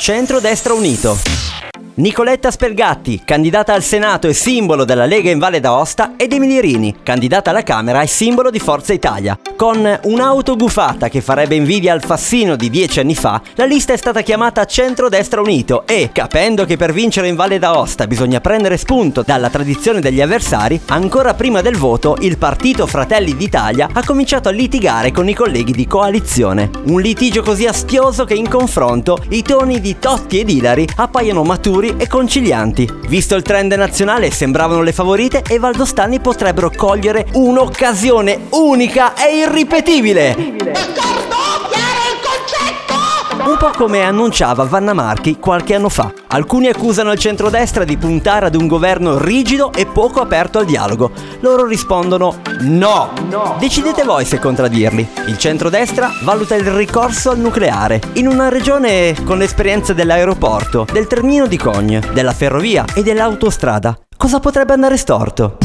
Centro-destra unito. Nicoletta Spelgatti, candidata al Senato e simbolo della Lega in Valle d'Aosta, ed Emily Rini, candidata alla Camera e simbolo di Forza Italia. Con un'auto gufata che farebbe invidia al Fassino di dieci anni fa, la lista è stata chiamata Centro-Destra Unito e, capendo che per vincere in Valle d'Aosta bisogna prendere spunto dalla tradizione degli avversari, ancora prima del voto il partito Fratelli d'Italia ha cominciato a litigare con i colleghi di coalizione. Un litigio così astioso che in confronto i toni di Totti ed Ilari appaiono maturi e concilianti. Visto il trend nazionale sembravano le favorite e valdostani potrebbero cogliere un'occasione unica e irripetibile. Un po' come annunciava Vanna Marchi qualche anno fa. Alcuni accusano il centrodestra di puntare ad un governo rigido e poco aperto al dialogo. Loro rispondono no. no. Decidete voi se contraddirli. Il centrodestra valuta il ricorso al nucleare in una regione con l'esperienza dell'aeroporto, del termino di Cogne, della ferrovia e dell'autostrada. Cosa potrebbe andare storto?